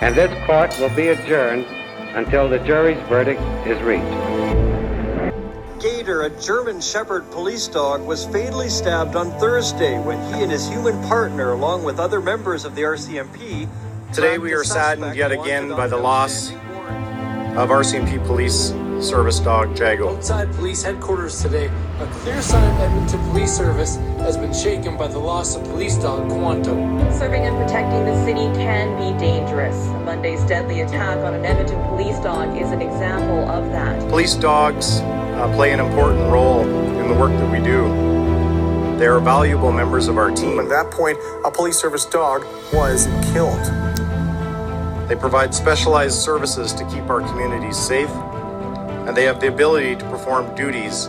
and this court will be adjourned until the jury's verdict is reached. Gator, a German Shepherd police dog, was fatally stabbed on Thursday when he and his human partner, along with other members of the RCMP, Today we are saddened yet again by the loss of RCMP police service dog Jago. Outside police headquarters today, a clear sign of Edmonton Police Service has been shaken by the loss of police dog Quanto. Serving and protecting the city can be dangerous. Monday's deadly attack on an Edmonton police dog is an example of that. Police dogs uh, play an important role in the work that we do. They are valuable members of our team. At that point, a police service dog was killed. They provide specialized services to keep our communities safe, and they have the ability to perform duties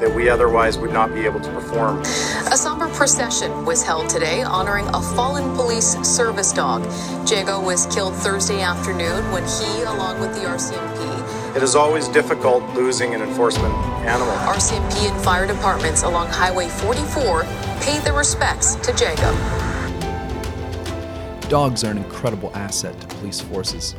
that we otherwise would not be able to perform. A somber procession was held today honoring a fallen police service dog. Jago was killed Thursday afternoon when he, along with the RCMP, It is always difficult losing an enforcement animal. RCMP and fire departments along Highway 44 paid their respects to Jago. Dogs are an incredible asset to police forces.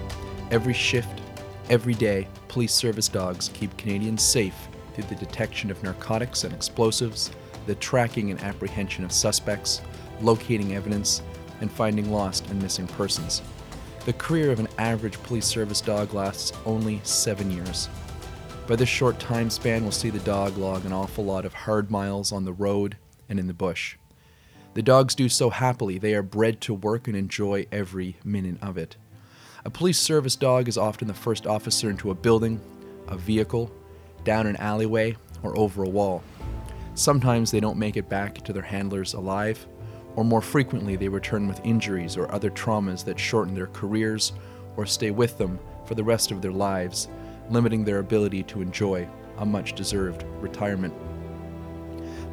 Every shift, every day, police service dogs keep Canadians safe through the detection of narcotics and explosives, the tracking and apprehension of suspects, locating evidence, and finding lost and missing persons. The career of an average police service dog lasts only seven years. By this short time span, we'll see the dog log an awful lot of hard miles on the road and in the bush. The dogs do so happily, they are bred to work and enjoy every minute of it. A police service dog is often the first officer into a building, a vehicle, down an alleyway, or over a wall. Sometimes they don't make it back to their handlers alive, or more frequently, they return with injuries or other traumas that shorten their careers or stay with them for the rest of their lives, limiting their ability to enjoy a much deserved retirement.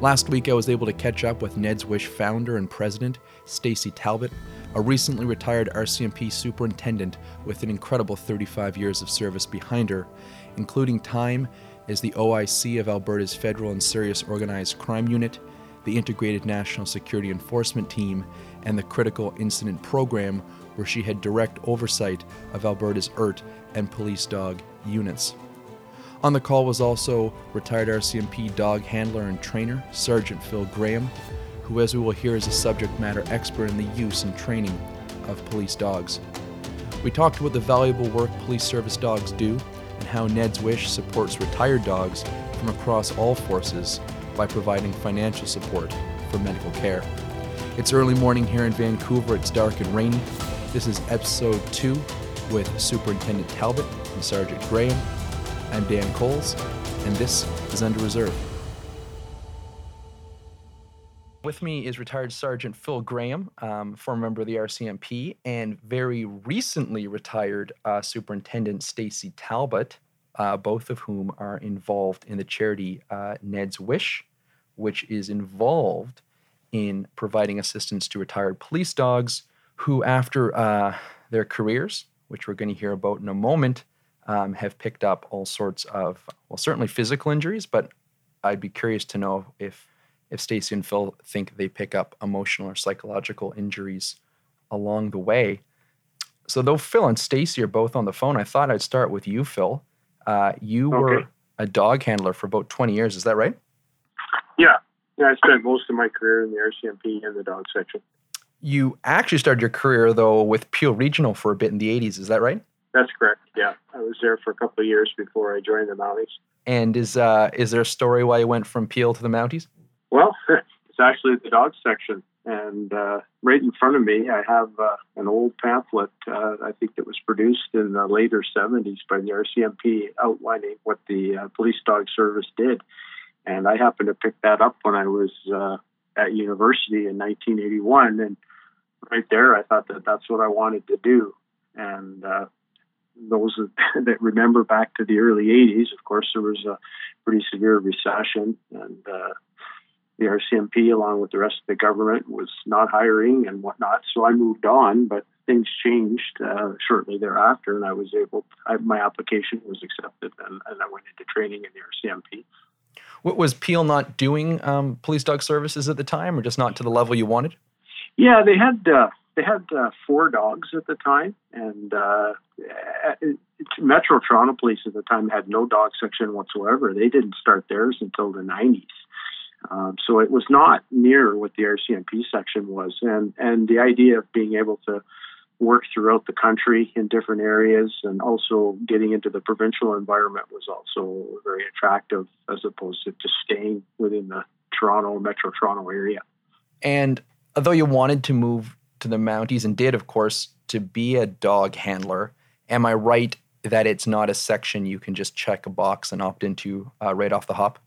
Last week, I was able to catch up with Ned's Wish founder and president, Stacey Talbot, a recently retired RCMP superintendent with an incredible 35 years of service behind her, including time as the OIC of Alberta's Federal and Serious Organized Crime Unit, the Integrated National Security Enforcement Team, and the Critical Incident Program, where she had direct oversight of Alberta's ERT and police dog units. On the call was also retired RCMP dog handler and trainer, Sergeant Phil Graham, who, as we will hear, is a subject matter expert in the use and training of police dogs. We talked about the valuable work police service dogs do how Ned's Wish supports retired dogs from across all forces by providing financial support for medical care. It's early morning here in Vancouver, it's dark and rainy. This is episode two with Superintendent Talbot and Sergeant Graham. I'm Dan Coles, and this is Under Reserve. With me is retired Sergeant Phil Graham, um, former member of the RCMP, and very recently retired uh, Superintendent Stacey Talbot, uh, both of whom are involved in the charity uh, Ned's Wish, which is involved in providing assistance to retired police dogs who, after uh, their careers, which we're going to hear about in a moment, um, have picked up all sorts of, well, certainly physical injuries, but I'd be curious to know if if Stacey and Phil think they pick up emotional or psychological injuries along the way. So though Phil and Stacey are both on the phone, I thought I'd start with you, Phil. Uh, you Okay. were a dog handler for about 20 years, is that right? Yeah. Yeah, I spent most of my career in the RCMP and the dog section. You actually started your career though with Peel Regional for a bit in the 80s, is that right? That's correct. Yeah. I was there for a couple of years before I joined the Mounties. And is uh, is there a story why you went from Peel to the Mounties? Well, it's actually the dog section. And uh, right in front of me, I have uh, an old pamphlet, uh, I think that was produced in the later 70s by the RCMP outlining what the uh, police dog service did. And I happened to pick that up when I was uh, at university in 1981. And right there, I thought that that's what I wanted to do. And uh, those that remember back to the early 80s, of course, there was a pretty severe recession. And the RCMP, along with the rest of the government, was not hiring and whatnot. So I moved on, but things changed uh, shortly thereafter, and I was able. I, my application was accepted, and, and I went into training in the RCMP. What was Peel not doing um, police dog services at the time, or just not to the level you wanted? Yeah, they had uh, they had uh, four dogs at the time, and uh, Metro Toronto Police at the time had no dog section whatsoever. They didn't start theirs until the 90s. Um, so it was not near what the RCMP section was, and and the idea of being able to work throughout the country in different areas and also getting into the provincial environment was also very attractive as opposed to just staying within the Toronto Metro Toronto area. And although you wanted to move to the Mounties and did, of course, to be a dog handler, am I right that it's not a section you can just check a box and opt into uh, right off the hop?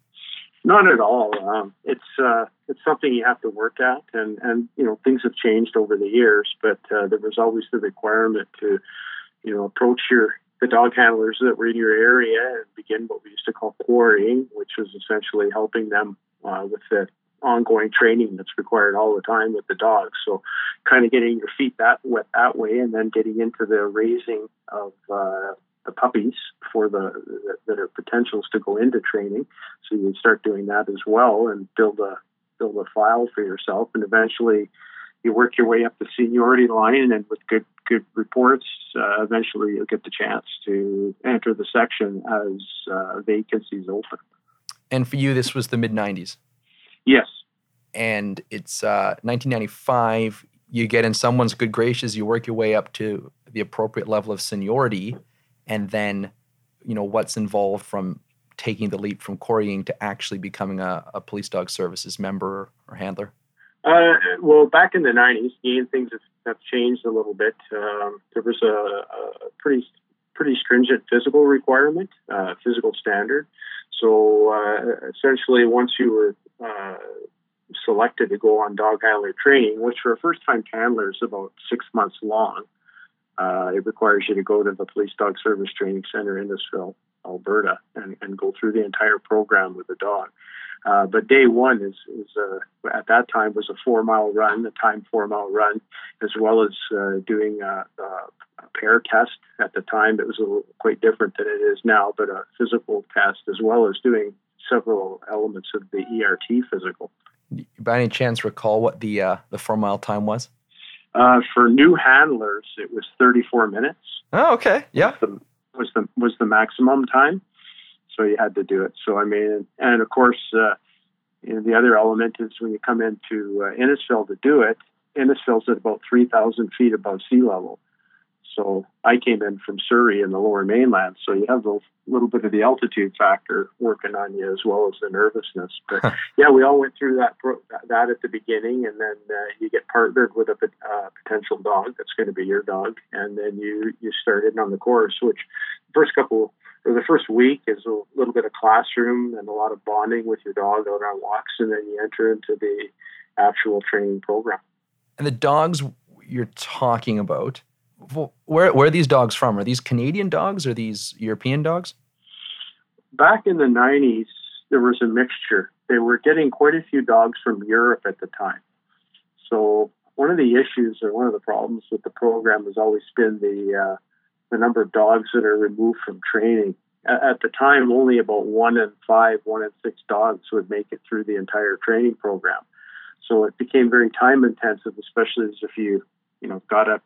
Not at all. Um, it's uh, it's something you have to work at, and and you know things have changed over the years, but uh, there was always the requirement to, you know, approach your the dog handlers that were in your area and begin what we used to call quarrying, which was essentially helping them uh, with the ongoing training that's required all the time with the dogs. So, kind of getting your feet that wet that way, and then getting into the raising of uh, the puppies for the that are potentials to go into training. So you start doing that as well and build a build a file for yourself, and eventually you work your way up the seniority line, and with good good reports, uh, eventually you'll get the chance to enter the section as uh, vacancies open. And for you, this was the mid '90s. Yes. And it's uh, 1995. You get in someone's good graces. You work your way up to the appropriate level of seniority and then you know what's involved from taking the leap from quarrying to actually becoming a, a police dog services member or handler? Uh, well, back in the 90s, again, things have, have changed a little bit. Um, there was a, a, pretty pretty stringent physical requirement, uh, physical standard. So uh, essentially, once you were uh, selected to go on dog handler training, which for a first time handler is about six months long, uh, it requires you to go to the Police Dog Service Training Center in Innisfail, Alberta, and, and go through the entire program with the dog. Uh, but day one is, is uh, at that time was a four mile run, a time four mile run, as well as uh, doing a, a, PARE test. At the time, it was a little, quite different than it is now, but a physical test, as well as doing several elements of the ERT physical. By any chance, recall what the uh, the four mile time was? Uh, for new handlers, it was 34 minutes. Oh, okay. Yeah. Was the, was the, was the maximum time. So you had to do it. So, I mean, and of course, uh, you know, the other element is when you come into uh, Innisfail to do it, Innisfail's at about 3,000 feet above sea level. So I came in from Surrey in the lower mainland. So you have a little bit of the altitude factor working on you as well as the nervousness. But yeah, we all went through that that at the beginning, and then uh, you get partnered with a uh, potential dog that's going to be your dog, and then you you start in on the course. Which the first couple or the first week is a little bit of classroom and a lot of bonding with your dog out on walks, and then you enter into the actual training program. And the dogs you're talking about where where are these dogs from? Are these Canadian dogs or these European dogs? Back in the '90s, there was a mixture. They were getting quite a few dogs from Europe at the time. So one of the issues or one of the problems with the program has always been the uh, the number of dogs that are removed from training. At, at the time, only about one in five, one in six dogs would make it through the entire training program. So it became very time intensive, especially as if you you know got a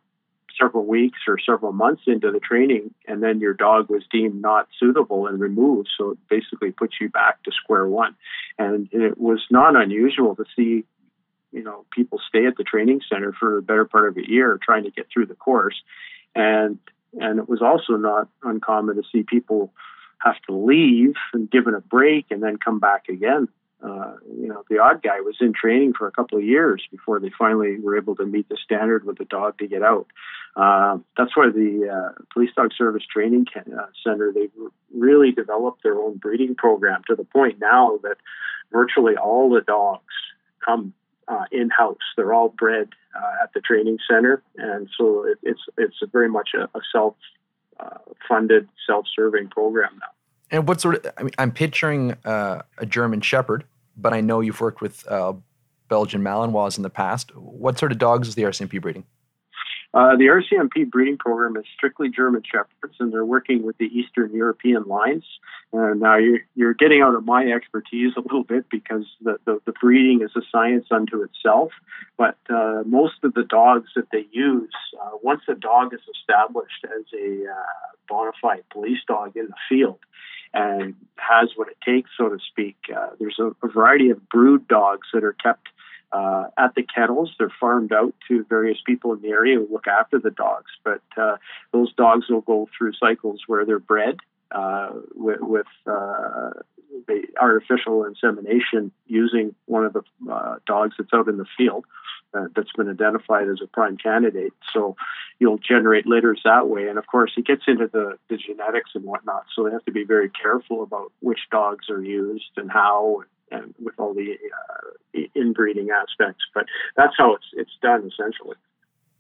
several weeks or several months into the training, and then your dog was deemed not suitable and removed. So it basically puts you back to square one. And it was not unusual to see, you know, people stay at the training center for a better part of a year trying to get through the course. And and it was also not uncommon to see people have to leave and given a break and then come back again uh, you know, the odd guy was in training for a couple of years before they finally were able to meet the standard with the dog to get out. Uh, that's why the uh, Police Dog Service Training uh, Center they really developed their own breeding program to the point now that virtually all the dogs come uh, in house. They're all bred uh, at the training center, and so it, it's it's very much a, a self funded, self serving program now. And what sort of? I mean, I'm picturing uh, a German Shepherd, but I know you've worked with uh, Belgian Malinois in the past. What sort of dogs is the RCMP breeding? Uh, the RCMP breeding program is strictly German Shepherds, and they're working with the Eastern European lines. Uh, now, you're, you're getting out of my expertise a little bit because the, the, the breeding is a science unto itself. But uh, most of the dogs that they use, uh, once a dog is established as a uh, bona fide police dog in the field, and has what it takes, so to speak. Uh, there's a, a, variety of brood dogs that are kept uh, at the kennels. They're farmed out to various people in the area who look after the dogs. But uh, those dogs will go through cycles where they're bred uh, with, with uh, the artificial insemination using one of the uh, dogs that's out in the field uh, that's been identified as a prime candidate. So you'll generate litters that way. And of course, it gets into the, the genetics and whatnot. So they have to be very careful about which dogs are used and how and with all the uh, inbreeding aspects. But that's how it's it's done essentially.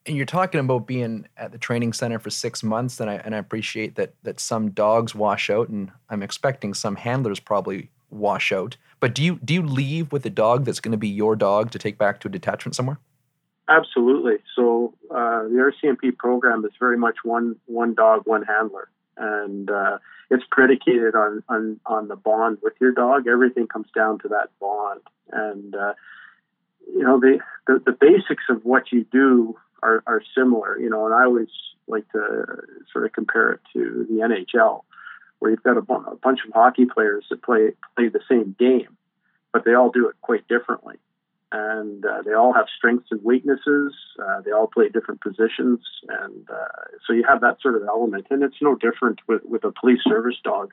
And you're talking about being at the training center for six months, and I and I appreciate that that some dogs wash out, and I'm expecting some handlers probably wash out. But do you do you leave with a dog that's going to be your dog to take back to a detachment somewhere? Absolutely. So uh, the RCMP program is very much one one dog, one handler and uh, it's predicated on, on on the bond with your dog. Everything comes down to that bond, and uh, you know the, the, the basics of what you do are, are similar. You know, and I always like to sort of compare it to the NHL, where you've got a, a bunch of hockey players that play play the same game, but they all do it quite differently and uh, they all have strengths and weaknesses. Uh, they all play different positions, and uh, so you have that sort of element. And it's no different with, with a police service dog.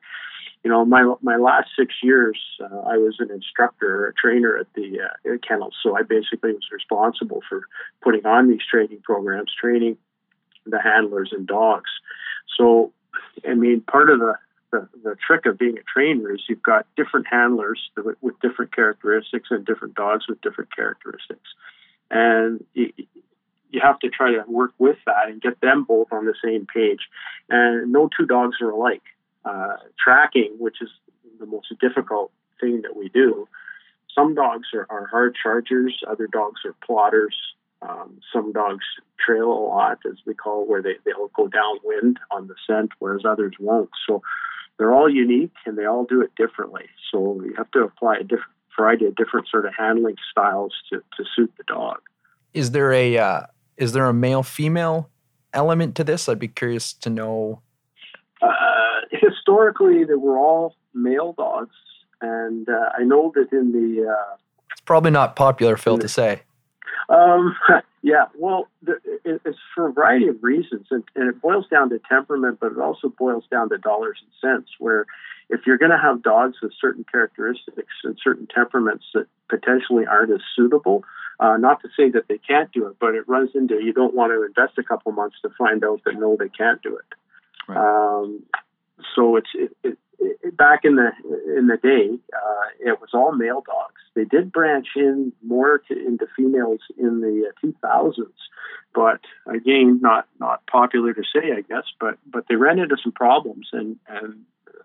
You know, my my last six years, uh, I was an instructor, a trainer at the uh, kennels. So I basically was responsible for putting on these training programs, training the handlers and dogs. So, I mean, part of the the, the trick of being a trainer is you've got different handlers with, with different characteristics and different dogs with different characteristics. And you, you have to try to work with that and get them both on the same page. And no two dogs are alike. Uh, tracking, which is the most difficult thing that we do, some dogs are, are hard chargers, other dogs are plotters. Um, some dogs trail a lot, as we call, where they, they'll go downwind on the scent, whereas others won't. So they're all unique and they all do it differently. So you have to apply a different variety of different sort of handling styles to, to suit the dog. Is there a uh, is there a male female element to this? I'd be curious to know. Uh, historically, they were all male dogs, and uh, I know that in the uh, it's probably not popular, Phil, the, to say. Um, yeah, well, the, it, it's for a variety of reasons, and, and, it boils down to temperament, but it also boils down to dollars and cents. Where if you're going to have dogs with certain characteristics and certain temperaments that potentially aren't as suitable, uh, not to say that they can't do it, but it runs into you don't want to invest a couple months to find out that no, they can't do it. Right. Um, so it's it, it, back in the in the day, uh, it was all male dogs. They did branch in more to, into females in the uh, 2000s, but again, not not popular to say, I guess. But but they ran into some problems, and and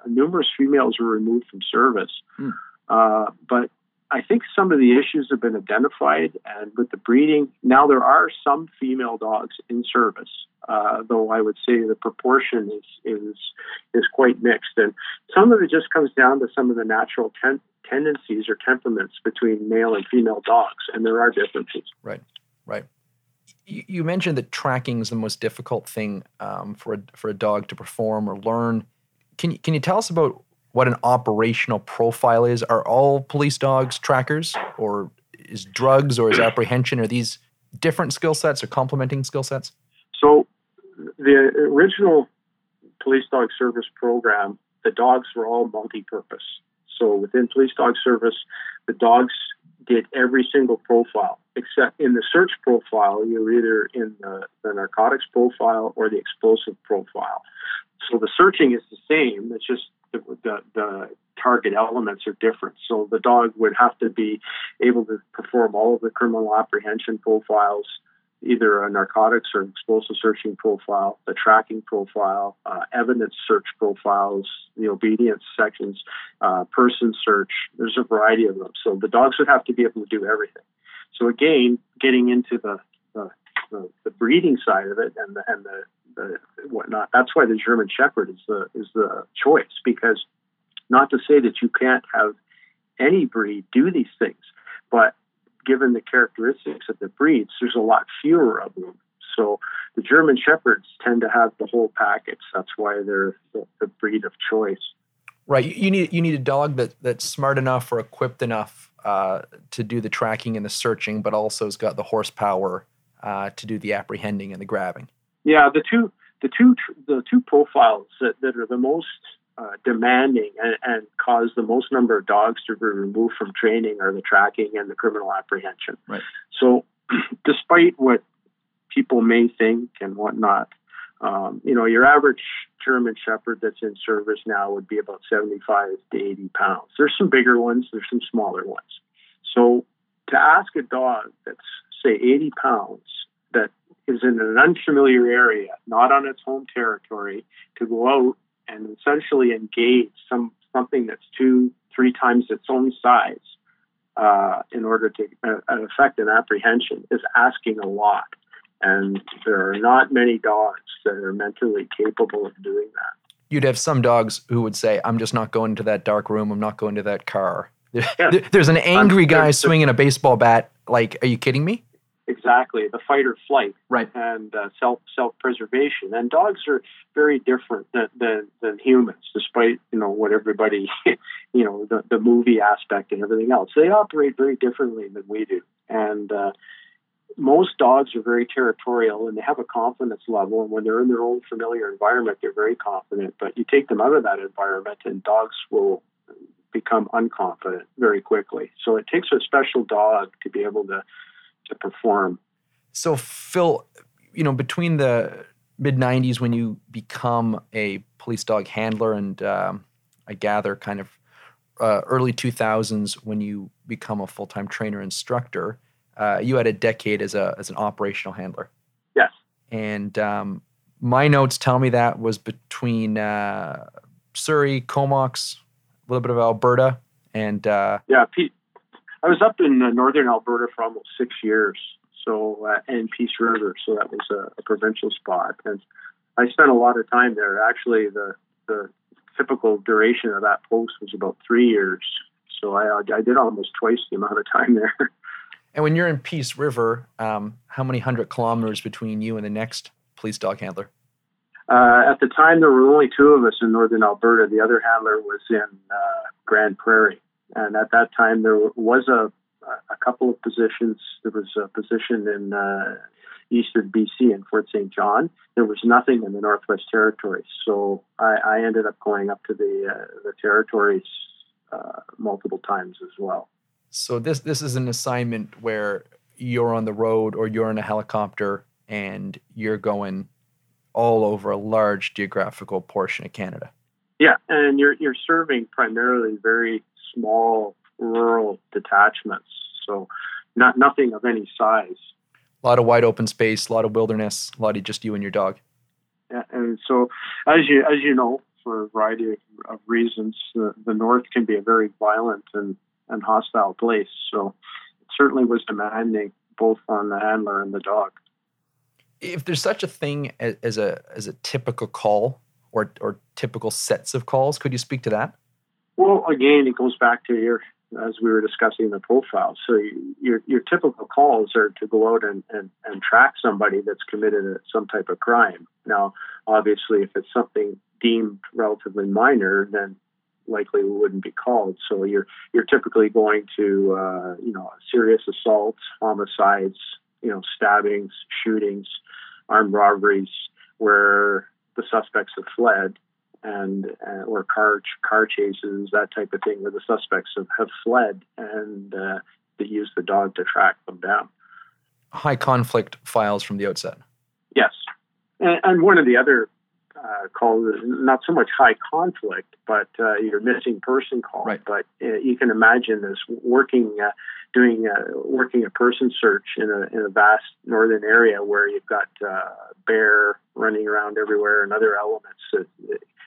numerous females were removed from service. Hmm. Uh, but I think some of the issues have been identified, and with the breeding, now there are some female dogs in service, uh, though I would say the proportion is is is quite mixed, and some of it just comes down to some of the natural ten- tendencies or temperaments between male and female dogs, and there are differences. Right, right. You, you mentioned that tracking is the most difficult thing um, for a, for a dog to perform or learn. Can you can you tell us about what an operational profile is. Are all police dogs trackers, or is drugs or is apprehension? Are these different skill sets or complementing skill sets? So, the original police dog service program, the dogs were all multi-purpose. So within police dog service, the dogs did every single profile, except in the search profile, you're either in the, the narcotics profile or the explosive profile. So the searching is the same. It's just the, the, target elements are different. So the dog would have to be able to perform all of the criminal apprehension profiles, either a narcotics or explosive searching profile, the tracking profile, uh, evidence search profiles, the obedience sections, uh, person search. There's a variety of them. So the dogs would have to be able to do everything. So again, getting into the, the the, breeding side of it and the, and the, the whatnot. That's why the German Shepherd is the is the choice because not to say that you can't have any breed do these things, but given the characteristics of the breeds, there's a lot fewer of them. So the German Shepherds tend to have the whole package. That's why they're the, the breed of choice. Right. You need you need a dog that that's smart enough or equipped enough uh, to do the tracking and the searching, but also has got the horsepower uh, to do the apprehending and the grabbing. Yeah, the two the two the two profiles that, that are the most uh, demanding and, and, cause the most number of dogs to be removed from training are the tracking and the criminal apprehension. Right. So, despite what people may think and whatnot, um, you know, your average German Shepherd that's in service now would be about 75 to 80 pounds. There's some bigger ones, there's some smaller ones. So, to ask a dog that's, say, 80 pounds that is in an unfamiliar area, not on its home territory, to go out and essentially engage some something that's two, three times its own size uh, in order to uh, affect an apprehension is asking a lot. And there are not many dogs that are mentally capable of doing that. You'd have some dogs who would say, I'm just not going to that dark room. I'm not going to that car. Yeah. There's an angry guy swinging a baseball bat. Like, are you kidding me? exactly. The fight or flight. Right. And uh, self self preservation and dogs are very different than, than, than humans despite you know what everybody you know the, the movie aspect and everything else. They operate very differently than we do. And uh, most dogs are very territorial and they have a confidence level. And when they're in their own familiar environment they're very confident. But you take them out of that environment and dogs will become unconfident very quickly so it takes a special dog to be able to to perform. So, Phil, you know, between the mid 90s when you become a police dog handler and um, I gather kind of uh, early 2000s when you become a full time trainer instructor, uh, you had a decade as, a, as an operational handler. Yes. And um, my notes tell me that was between uh, Surrey, Comox, a little bit of Alberta, and uh, yeah, Pete, I was up in uh, northern Alberta for almost six years, so uh, and Peace River, so that was a, a, provincial spot, and I spent a lot of time there. Actually, the the typical duration of that post was about three years, so I I did almost twice the amount of time there. And when you're in Peace River, um, how many hundred kilometers between you and the next police dog handler? Uh, at the time, there were only two of us in northern Alberta. The other handler was in uh, Grande Prairie. And at that time, there was a, a couple of positions. There was a position in uh, eastern BC in Fort St. John. There was nothing in the Northwest Territories. So I, I ended up going up to the, uh, the territories uh, multiple times as well. So this this is an assignment where you're on the road or you're in a helicopter and you're going all over a large geographical portion of Canada. Yeah, and you're you're serving primarily very small rural detachments. So not nothing of any size. A lot of wide open space, a lot of wilderness, a lot of just you and your dog. Yeah, and so as you as you know, for a variety of reasons, the, the north can be a very violent and, and hostile place. So it certainly was demanding both on the handler and the dog. If there's such a thing as, as a as a typical call or or typical sets of calls, could you speak to that? Well, again, it goes back to your, as we were discussing the profile. So your your typical calls are to go out and, and, and track somebody that's committed some type of crime. Now, obviously, if it's something deemed relatively minor, then likely wouldn't be called. So you're you're typically going to uh, you know serious assaults, homicides, you know stabbings, shootings, armed robberies, where the suspects have fled and uh, or car car chases, that type of thing, where the suspects have, have fled and uh, they use the dog to track them down. High conflict files from the outset. Yes, and, and one of the other uh, calls not so much high conflict, but uh, your missing person call. Right. But uh, you can imagine this working. Uh, doing working a person search in a in a vast northern area where you've got bear running around everywhere and other elements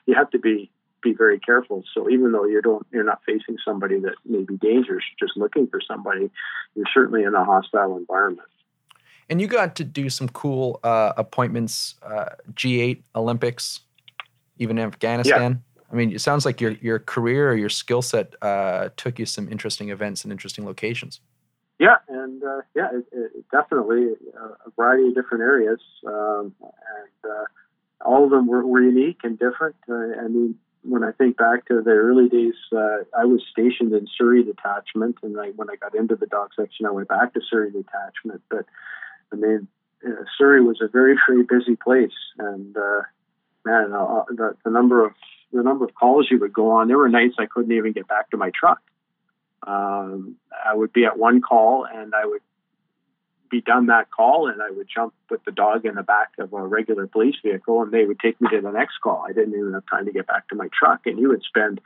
you have to be be very careful. So even though you don't, you're not facing somebody that may be dangerous, just looking for somebody, you're certainly in a hostile environment. And you got to do some cool uh, appointments, uh, G8 Olympics, even in Afghanistan. I mean, it sounds like your your career or your skill set uh, took you some interesting events and interesting locations. Yeah, and uh, yeah, it, it definitely a variety of different areas, um, and uh, all of them were, were unique and different. Uh, I mean, when I think back to the early days, uh, I was stationed in Surrey Detachment, and I, when I got into the dog section, I went back to Surrey Detachment. But I mean, uh, Surrey was a very, very busy place, and uh, man, uh, the, the number of the number of calls you would go on. There were nights I couldn't even get back to my truck. Um, I would be at one call, and I would be done that call and I would jump with the dog in the back of a regular police vehicle and they would take me to the next call. I didn't even have time to get back to my truck and you would spend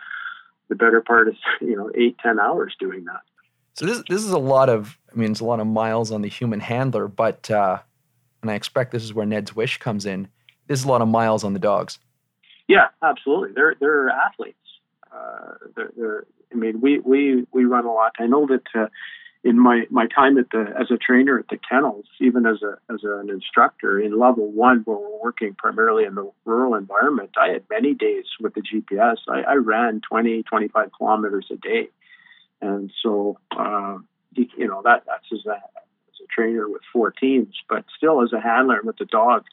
the better part of you know eight ten hours doing that. So this this is a lot of I mean it's a lot of miles on the human handler, but uh, and I expect this is where Ned's wish comes in. This is a lot of miles on the dogs. Yeah, absolutely. They're they're athletes. Uh, they're, they're I mean we we we run a lot. I know that. Uh, in my, my time at the as a trainer at the kennels, even as a as an instructor in level one, where we're working primarily in the rural environment, I had many days with the GPS. I, I ran 20, 25 kilometers a day, and so uh, you, you, know that that's as a, as a trainer with four teams, but still as a handler with the dog,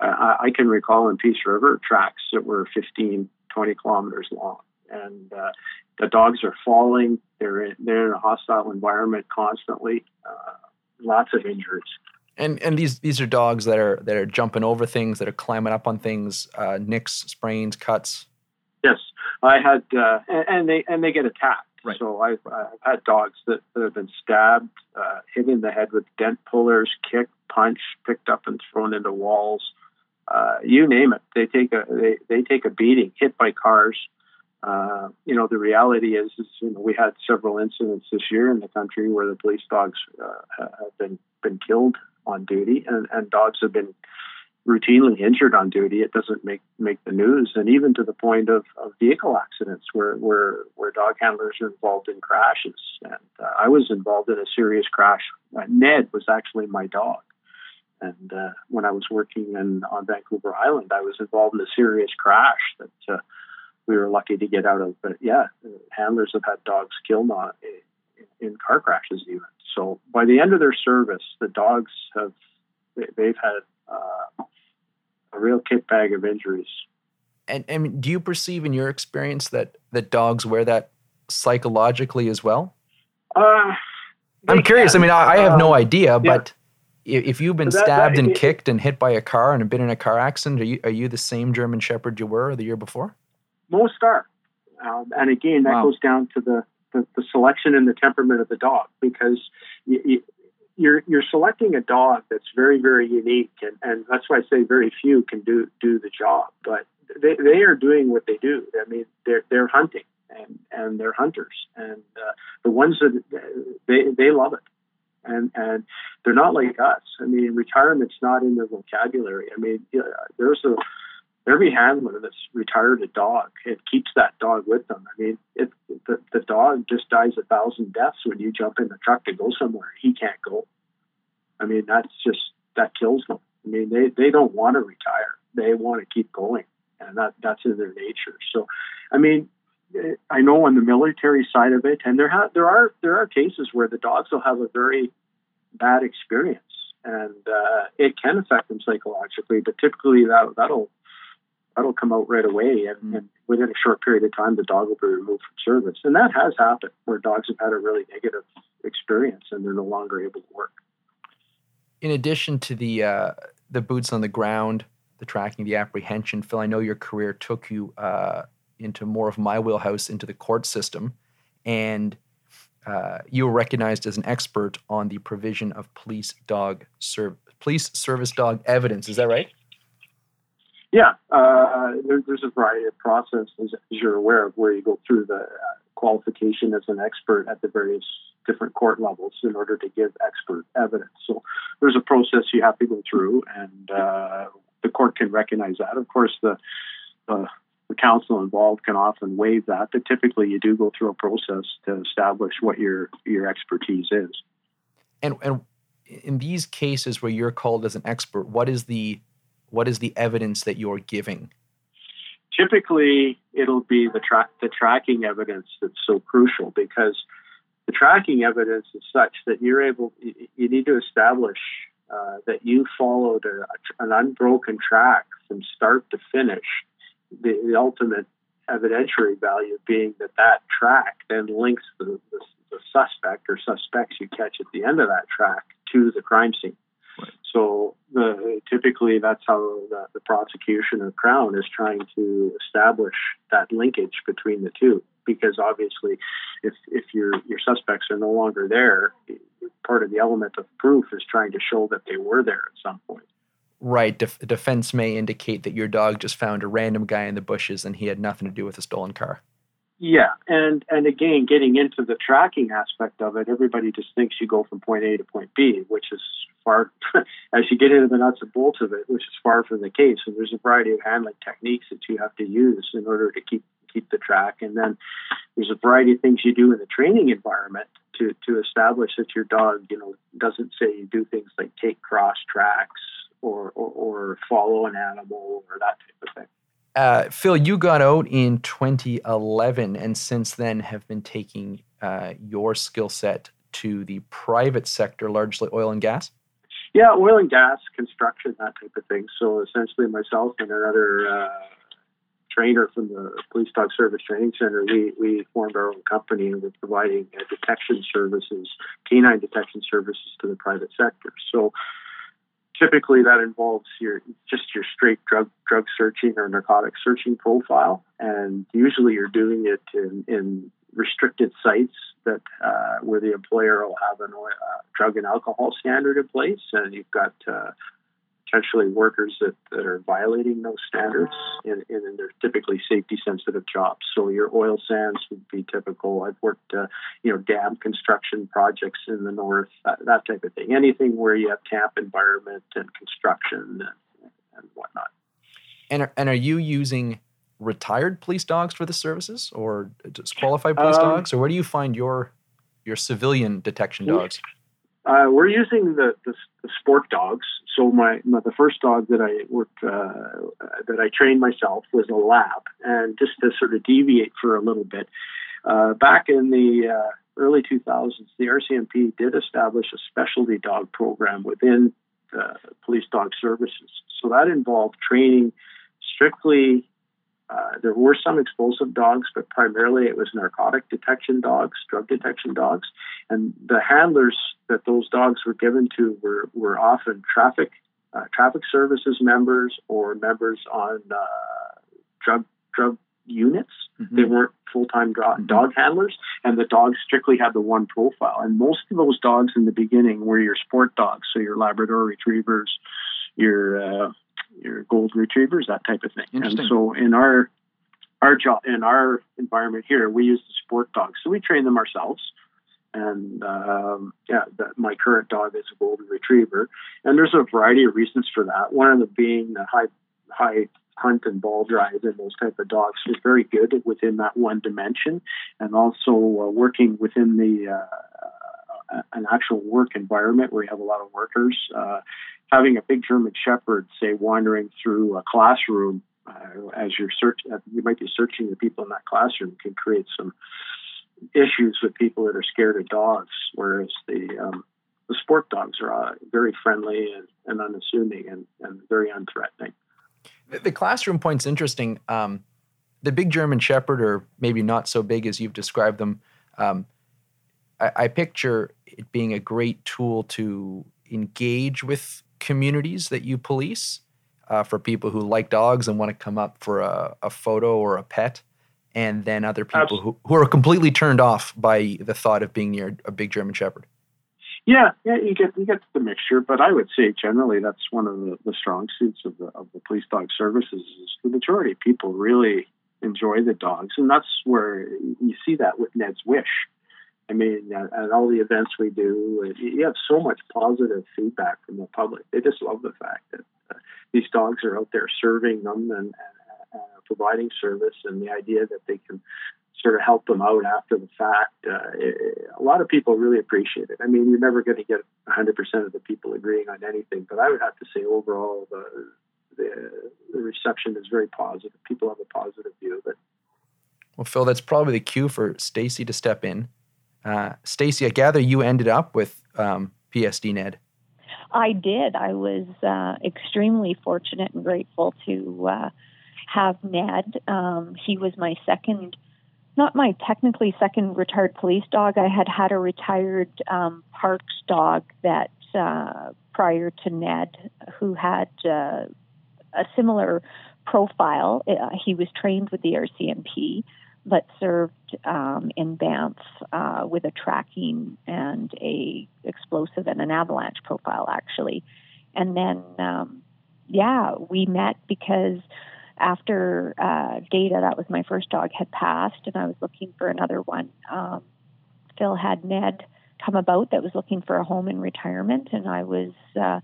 uh, I, I can recall in Peace River tracks that were 15, 20 kilometers long and uh, the dogs are falling. They're in, they're in a hostile environment constantly. Uh, lots of injuries. And and these these are dogs that are that are jumping over things, that are climbing up on things, uh, nicks, sprains, cuts. Yes, I had, uh, and, and, they and they get attacked. Right. So I've, I've had dogs that, that have been stabbed, uh, hit in the head with dent pullers, kicked, punched, picked up and thrown into walls. Uh, you name it. They take a they, they take a beating, hit by cars. Uh, you know, the reality is, is, you know, we had several incidents this year in the country where the police dogs uh, have been been killed on duty, and, and dogs have been routinely injured on duty. It doesn't make make the news, and even to the point of, of vehicle accidents where where where dog handlers are involved in crashes. And uh, I was involved in a serious crash. Uh, Ned was actually my dog. And uh, when I was working in, on Vancouver Island, I was involved in a serious crash that uh, we were lucky to get out of. But yeah, handlers have had dogs killed in, in car crashes even. So by the end of their service, the dogs have they've had uh, a real kit bag of injuries. And, and do you perceive in your experience that that dogs wear that psychologically as well? Uh, I'm curious. Can. I mean, I, I have no um, idea, yeah. but if you've been that- stabbed that- and it- kicked and hit by a car and have been in a car accident, are you are you the same German Shepherd you were the year before? most are. Um, and again, that Wow. goes down to the, the, the selection and the temperament of the dog because you, you, you're you're selecting a dog that's very very unique, and, and that's why I say very few can do do the job. But they, they are doing what they do. I mean, they're they're hunting and and they're hunters, and uh, the ones that they they love it. And and they're not like us. I mean, retirement's not in their vocabulary. I mean, there's a every handler that's retired a dog, it keeps that dog with them. I mean, it, the, the dog just dies a thousand deaths when you jump in the truck to go somewhere. He can't go. I mean, that's just, that kills them. I mean, they, they don't want to retire. They want to keep going. And that, that's in their nature. So, I mean, I know on the military side of it, and there ha- there are there are cases where the dogs will have a very bad experience, and uh, it can affect them psychologically. But typically, that that'll that'll come out right away, and, and within a short period of time, the dog will be removed from service. And that has happened where dogs have had a really negative experience and they're no longer able to work. in addition to the uh, the boots on the ground, the tracking, the apprehension, Phil, I know your career took you uh, into more of my wheelhouse into the court system, and uh, you were recognized as an expert on the provision of police dog serv- police service dog evidence. Is that right? Yeah, uh, there, there's a variety of processes, as you're aware of, where you go through the uh, qualification as an expert at the various different court levels in order to give expert evidence. So there's a process you have to go through, and uh, the court can recognize that. Of course, the, the the counsel involved can often waive that, but typically you do go through a process to establish what your your expertise is. And and in these cases where you're called as an expert, what is the what is the evidence that you're giving? Typically, it'll be the track the tracking evidence that's so crucial because the tracking evidence is such that you're able you need to establish uh, that you followed a, an unbroken track from start to finish. The, the, ultimate evidentiary value being that that track then links the, the, the suspect or suspects you catch at the end of that track to the crime scene. Right. So the, typically that's how the, the prosecution or crown is trying to establish that linkage between the two. Because obviously, if if your your suspects are no longer there, part of the element of proof is trying to show that they were there at some point. Right. Def- defense may indicate that your dog just found a random guy in the bushes and he had nothing to do with a stolen car. Yeah, and and again, getting into the tracking aspect of it, everybody just thinks you go from point A to point B, which is far. as you get into the nuts and bolts of it, which is far from the case. And there's a variety of handling techniques that you have to use in order to keep keep the track. And then there's a variety of things you do in the training environment to to establish that your dog, you know, doesn't say you do things like take cross tracks or or, or follow an animal or that type of thing. Uh, Phil, you got out in 2011, and since then have been taking uh, your skill set to the private sector, largely oil and gas. Yeah, oil and gas, construction, that type of thing. So essentially, myself and another uh, trainer from the Police Dog Service Training Center, we, we formed our own company and we're providing uh, detection services, canine detection services to the private sector. So typically that involves your just your straight drug drug searching or narcotic searching profile, and usually you're doing it in, in restricted sites that uh, where the employer will have a uh, drug and alcohol standard in place, and you've got uh, potentially workers that, that are violating those standards, and, and they're typically safety sensitive jobs. So your oil sands would be typical. I've worked, uh, you know, dam construction projects in the north, that, that, type of thing. Anything where you have camp environment and construction and, and whatnot. And are, and are you using retired police dogs for the services, or just qualified police um, dogs, or where do you find your your civilian detection dogs? Uh, we're using the, the, the, sport dogs. So my, my, the first dog that I worked uh, that I trained myself was a lab, and just to sort of deviate for a little bit, uh, back in the uh, early 2000s, the RCMP did establish a specialty dog program within the police dog services. So that involved training strictly uh, there were some explosive dogs, but primarily it was narcotic detection dogs, drug detection dogs, and the handlers that those dogs were given to were were often traffic uh, traffic services members or members on uh, drug drug units. Mm-hmm. They weren't full time do- mm-hmm. dog handlers, and the dogs strictly had the one profile. And most of those dogs in the beginning were your sport dogs, so your Labrador retrievers, your uh, your gold retrievers, that type of thing. And so in our our job in our environment here, we use the sport dogs, so we train them ourselves. And um, yeah, the, my current dog is a golden retriever, and there's a variety of reasons for that. One of them being the high high hunt and ball drive and those type of dogs is very good within that one dimension, and also uh, working within the uh, an actual work environment where you have a lot of workers. Uh, having a big German Shepherd, say, wandering through a classroom uh, as you're search, uh, you might be searching the people in that classroom can create some issues with people that are scared of dogs, whereas the um, the sport dogs are uh, very friendly and, and unassuming and, and very unthreatening. The, the classroom point's interesting. Um, the big German Shepherd, or maybe not so big as you've described them, um, I, I picture it being a great tool to engage with communities that you police uh, for people who like dogs and want to come up for a, a photo or a pet, and then other people who, who are completely turned off by the thought of being near a big German Shepherd. Yeah, yeah, you get you get the mixture, but I would say generally that's one of the, the strong suits of the of the police dog services. Is the majority of people really enjoy the dogs, and that's where you see that with Ned's Wish. I mean, at, at, all the events we do, you have so much positive feedback from the public. They just love the fact that uh, these dogs are out there serving them and, uh, providing service, and the idea that they can sort of help them out after the fact. Uh, it, a lot of people really appreciate it. I mean, you're never going to get 100% of the people agreeing on anything, but I would have to say overall the, the, the reception is very positive. People have a positive view of it. Well, Phil, that's probably the cue for Stacey to step in. Uh, Stacey, I gather you ended up with um, PSD Ned. I did. I was uh, extremely fortunate and grateful to uh, have Ned. Um, he was my second, not my technically second retired police dog. I had had a retired um, parks dog that uh, prior to Ned, who had uh, a similar profile. Uh, he was trained with the RCMP but served um, in Banff uh, with a tracking and a explosive and an avalanche profile actually. And then, um, yeah, we met because after uh, Data, that was my first dog, had passed, and I was looking for another one. Um, Phil had Ned come about that was looking for a home in retirement, and I was uh,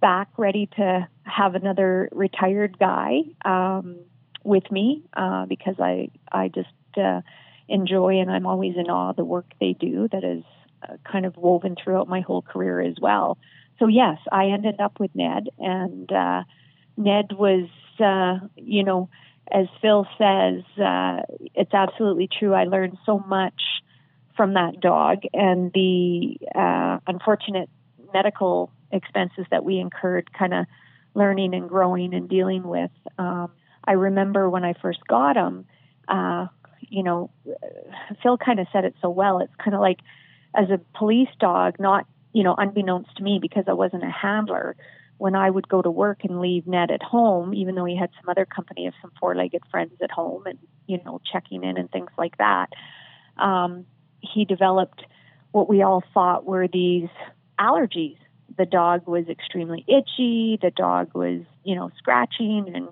back ready to have another retired guy. Um, with me uh, because I I just uh, enjoy and I'm always in awe of the work they do that is uh, kind of woven throughout my whole career as well. So yes, I ended up with Ned, and uh, Ned was uh, you know as Phil says, uh, it's absolutely true. I learned so much from that dog, and the unfortunate medical expenses that we incurred, kind of learning and growing and dealing with. Um, I remember when I first got him, uh, you know, Phil kind of said it so well. It's kind of like as a police dog, not, you know, unbeknownst to me because I wasn't a handler, when I would go to work and leave Ned at home, even though he had some other company of some four legged friends at home and, you know, checking in and things like that, um, he developed what we all thought were these allergies. The dog was extremely itchy, the dog was, you know, scratching and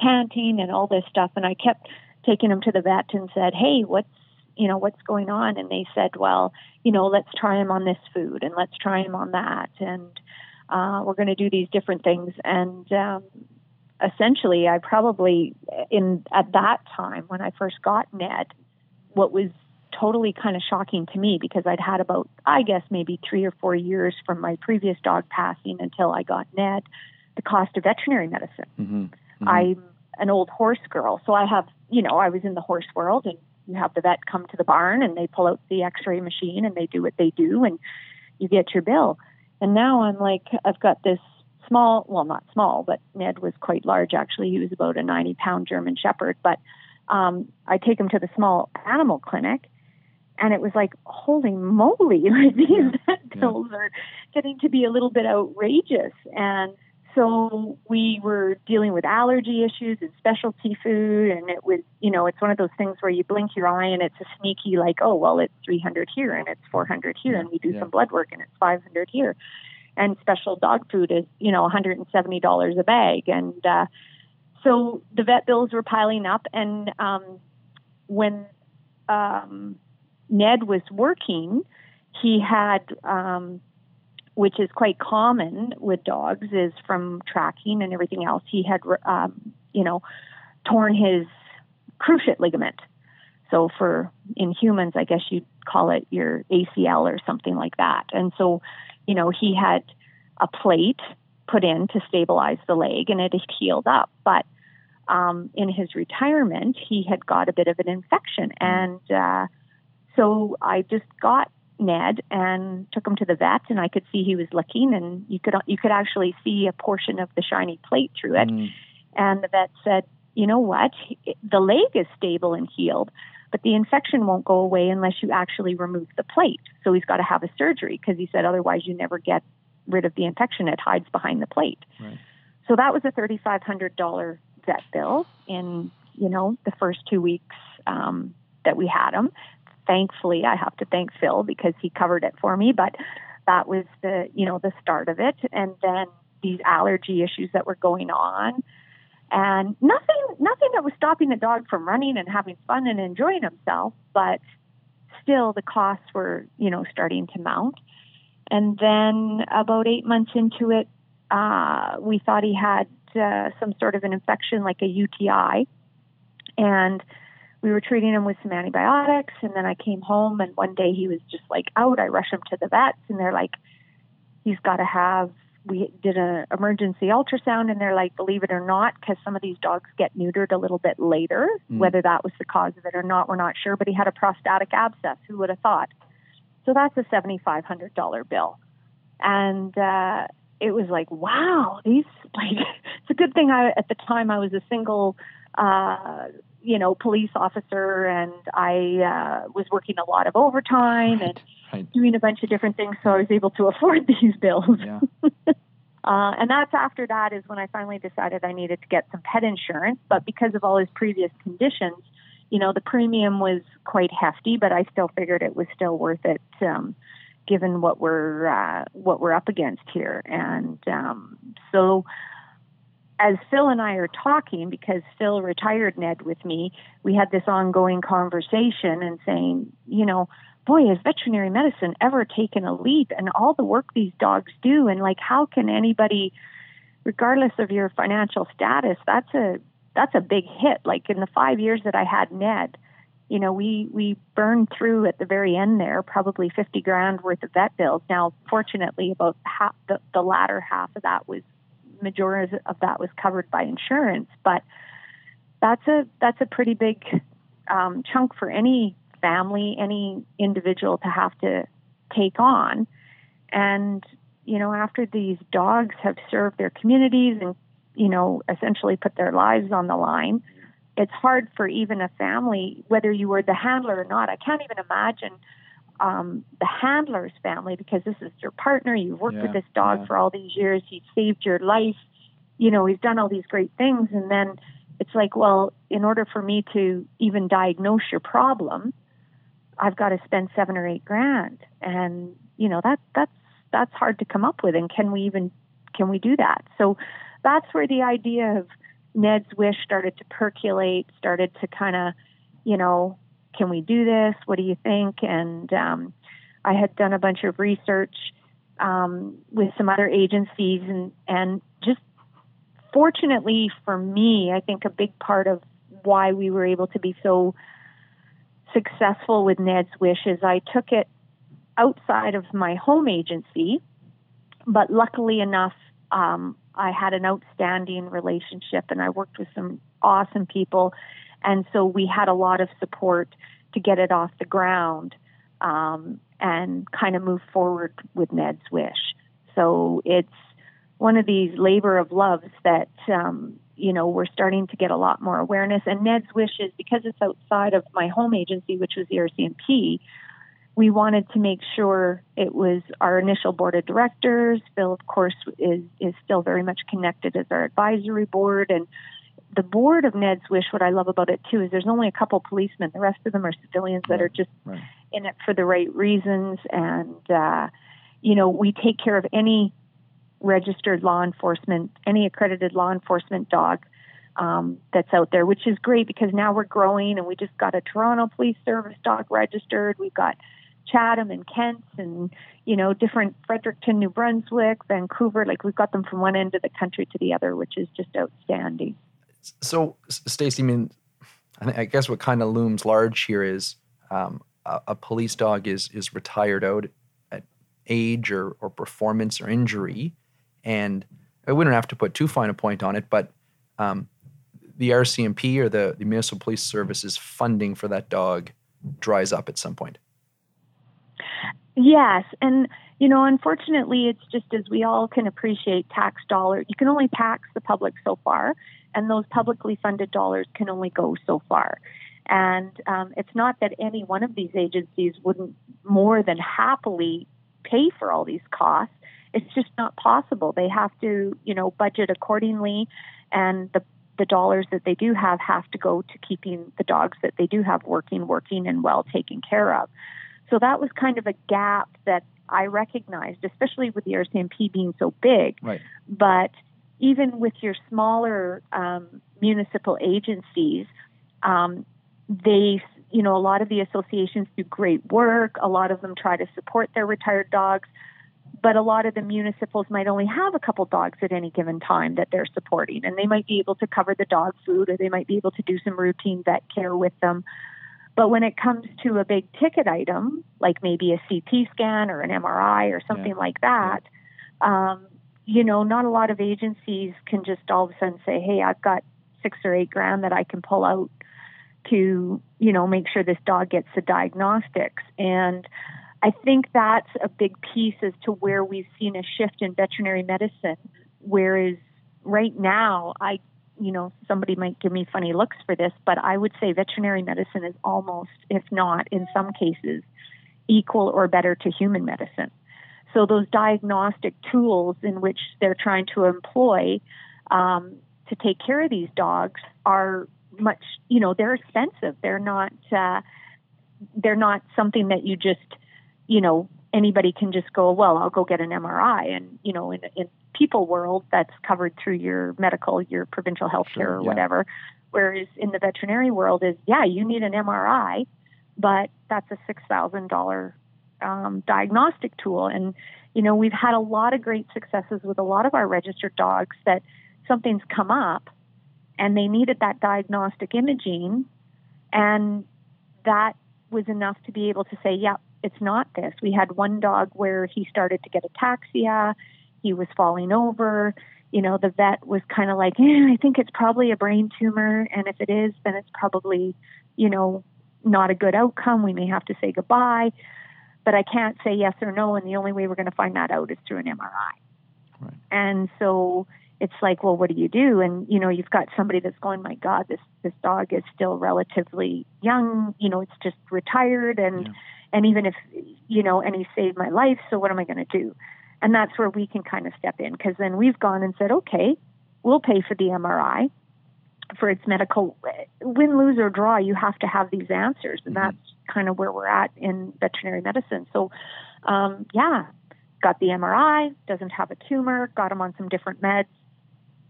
panting and all this stuff. And I kept taking him to the vet and said, "Hey, what's you know what's going on?" And they said, "Well, you know, let's try him on this food and let's try him on that, and uh, we're going to do these different things." And um, essentially, I probably in at that time when I first got Ned, what was totally kind of shocking to me because I'd had about, I guess, maybe three or four years from my previous dog passing until I got Ned, the cost of veterinary medicine. Mm-hmm. Mm-hmm. I'm an old horse girl, so I have, you know, I was in the horse world, and you have the vet come to the barn and they pull out the X-ray machine and they do what they do, and you get your bill. And now I'm like, I've got this small, well, not small, but Ned was quite large actually. He was about a 90 pound German Shepherd, but um, I take him to the small animal clinic and it was like, holy moly, like these yeah. vet bills yeah. are getting to be a little bit outrageous. And so we were dealing with allergy issues and specialty food and it was you know it's one of those things where you blink your eye and it's a sneaky like oh well it's 300 here and it's 400 here and we do yeah. some blood work and it's 500 here and special dog food is you know 170 dollars a bag and uh so the vet bills were piling up and um when um Ned was working he had um which is quite common with dogs, is from tracking and everything else. He had, um, you know, torn his cruciate ligament. So for in humans, I guess you'd call it your ACL or something like that. And so, you know, he had a plate put in to stabilize the leg, and it had healed up. But um, in his retirement, he had got a bit of an infection, and uh, so I just got Ned and took him to the vet, and I could see he was licking, and you could you could actually see a portion of the shiny plate through it. Mm. And the vet said, "You know what? The leg is stable and healed, but the infection won't go away unless you actually remove the plate. So he's got to have a surgery because he said otherwise you never get rid of the infection. It hides behind the plate. Right. So that was a thirty-five hundred dollar vet bill in you know the first two weeks um, that we had him thankfully, I have to thank Phil because he covered it for me. But that was the you know the start of it, and then these allergy issues that were going on, and nothing nothing that was stopping the dog from running and having fun and enjoying himself, but still the costs were you know starting to mount. And then about eight months into it, uh, we thought he had uh, some sort of an infection like a UTI, and we were treating him with some antibiotics, and then I came home, and one day he was just like out. I rush him to the vets, and they're like, he's got to have. We did an emergency ultrasound, and they're like, believe it or not, because some of these dogs get neutered a little bit later. Mm. Whether that was the cause of it or not, we're not sure. But he had a prostatic abscess. Who would have thought? So that's a seventy-five hundred dollar bill, and uh, it was like, wow, these like it's a good thing I at the time I was a single uh you know police officer and I uh was working a lot of overtime and Right. doing a bunch of different things so I was able to afford these bills. Yeah. Uh, and that's after that is when I finally decided I needed to get some pet insurance. But because of all his previous conditions, you know, the premium was quite hefty, but I still figured it was still worth it, um, given what we're uh, what we're up against here. And um, so, as Phil and I are talking, because Phil retired Ned with me, we had this ongoing conversation and saying, you know, boy, has veterinary medicine ever taken a leap and all the work these dogs do? And like, how can anybody, regardless of your financial status, that's a that's a big hit. Like in the five years that I had Ned, you know, we we burned through at the very end there probably fifty grand worth of vet bills. Now, fortunately, about half the, the latter half of that was majority of that was covered by insurance, but that's a that's a pretty big um, chunk for any family, any individual to have to take on. And you know, after these dogs have served their communities and you know essentially put their lives on the line, it's hard for even a family, whether you were the handler or not. I can't even imagine um, the handler's family because this is your partner. You've worked Yeah, with this dog yeah. for all these years. He's saved your life. You know, he's done all these great things. And then it's like, well, in order for me to even diagnose your problem, I've got to spend seven or eight grand. And, you know, that, that's, that's hard to come up with. And can we even, can we do that? So that's where the idea of Ned's wish started to percolate, started to kind of, you know, can we do this? What do you think? And um, I had done a bunch of research um, with some other agencies, and and just fortunately for me, I think a big part of why we were able to be so successful with Ned's wish is I took it outside of my home agency, but luckily enough, um, I had an outstanding relationship and I worked with some awesome people. And so we had a lot of support to get it off the ground um, and kind of move forward with Ned's wish. So it's one of these labor of loves that, um, you know, we're starting to get a lot more awareness. And Ned's wish is because it's outside of my home agency, which was the RCMP, we wanted to make sure it was our initial board of directors. Phil, of course, is is still very much connected as our advisory board, and the board of Ned's Wish. What I love about it too is there's only a couple policemen. The rest of them are civilians that are just Right. in it for the right reasons, and uh, you know we take care of any registered law enforcement, any accredited law enforcement dog um, that's out there, which is great because now we're growing and we just got a Toronto Police Service dog registered. We've got Chatham and Kent and, you know, different Fredericton, New Brunswick, Vancouver. Like we've got them from one end of the country to the other, which is just outstanding. So, Stacey, I mean, I, guess what kind of looms large here is um, a, a police dog is is retired out at age or, or performance or injury, and we don't have to put too fine a point on it, but um, the RCMP or the, the Municipal Police Service's funding for that dog dries up at some point. Yes, and you know, unfortunately, it's just as we all can appreciate tax dollars. You can only tax the public so far, and those publicly funded dollars can only go so far. And um, it's not that any one of these agencies wouldn't more than happily pay for all these costs. It's just not possible. They have to, you know, budget accordingly, and the the dollars that they do have have to go to keeping the dogs that they do have working, working, and well taken care of. So that was kind of a gap that I recognized, especially with the RCMP being so big. Right. But even with your smaller um, municipal agencies, um, they, you know, a lot of the associations do great work. A lot of them try to support their retired dogs. but a lot of the municipals might only have a couple dogs at any given time that they're supporting, and they might be able to cover the dog food or they might be able to do some routine vet care with them. But when it comes to a big ticket item, like maybe a CT scan or an MRI or something yeah. like that, um, you know, not a lot of agencies can just all of a sudden say, hey, I've got six or eight grand that I can pull out to, you know, make sure this dog gets the diagnostics. And I think that's a big piece as to where we've seen a shift in veterinary medicine. Whereas right now, I, you know, somebody might give me funny looks for this, but I would say veterinary medicine is almost, if not in some cases, equal or better to human medicine. So those diagnostic tools in which they're trying to employ um, to take care of these dogs are much, you know, they're expensive. They're not, uh, they're not something that you just you know, anybody can just go, well, I'll go get an MRI. And, you know, in, in people world, that's covered through your medical, your provincial health care sure, or yeah. whatever. Whereas in the veterinary world is, yeah, you need an MRI, but that's a $6,000 um, diagnostic tool. And, you know, we've had a lot of great successes with a lot of our registered dogs that something's come up and they needed that diagnostic imaging. And that was enough to be able to say, yeah, it's not this. We had one dog where he started to get ataxia, he was falling over. You know, the vet was kind of like, eh, I think it's probably a brain tumor, and if it is, then it's probably, you know, not a good outcome. We may have to say goodbye. But I can't say yes or no, and the only way we're going to find that out is through an MRI. Right. And so it's like, well, what do you do? And you know, you've got somebody that's going, my God, this this dog is still relatively young. You know, it's just retired, and yeah and even if you know and he saved my life so what am i going to do and that's where we can kind of step in because then we've gone and said okay we'll pay for the mri for its medical win lose or draw you have to have these answers and mm-hmm. that's kind of where we're at in veterinary medicine so um, yeah got the mri doesn't have a tumor got him on some different meds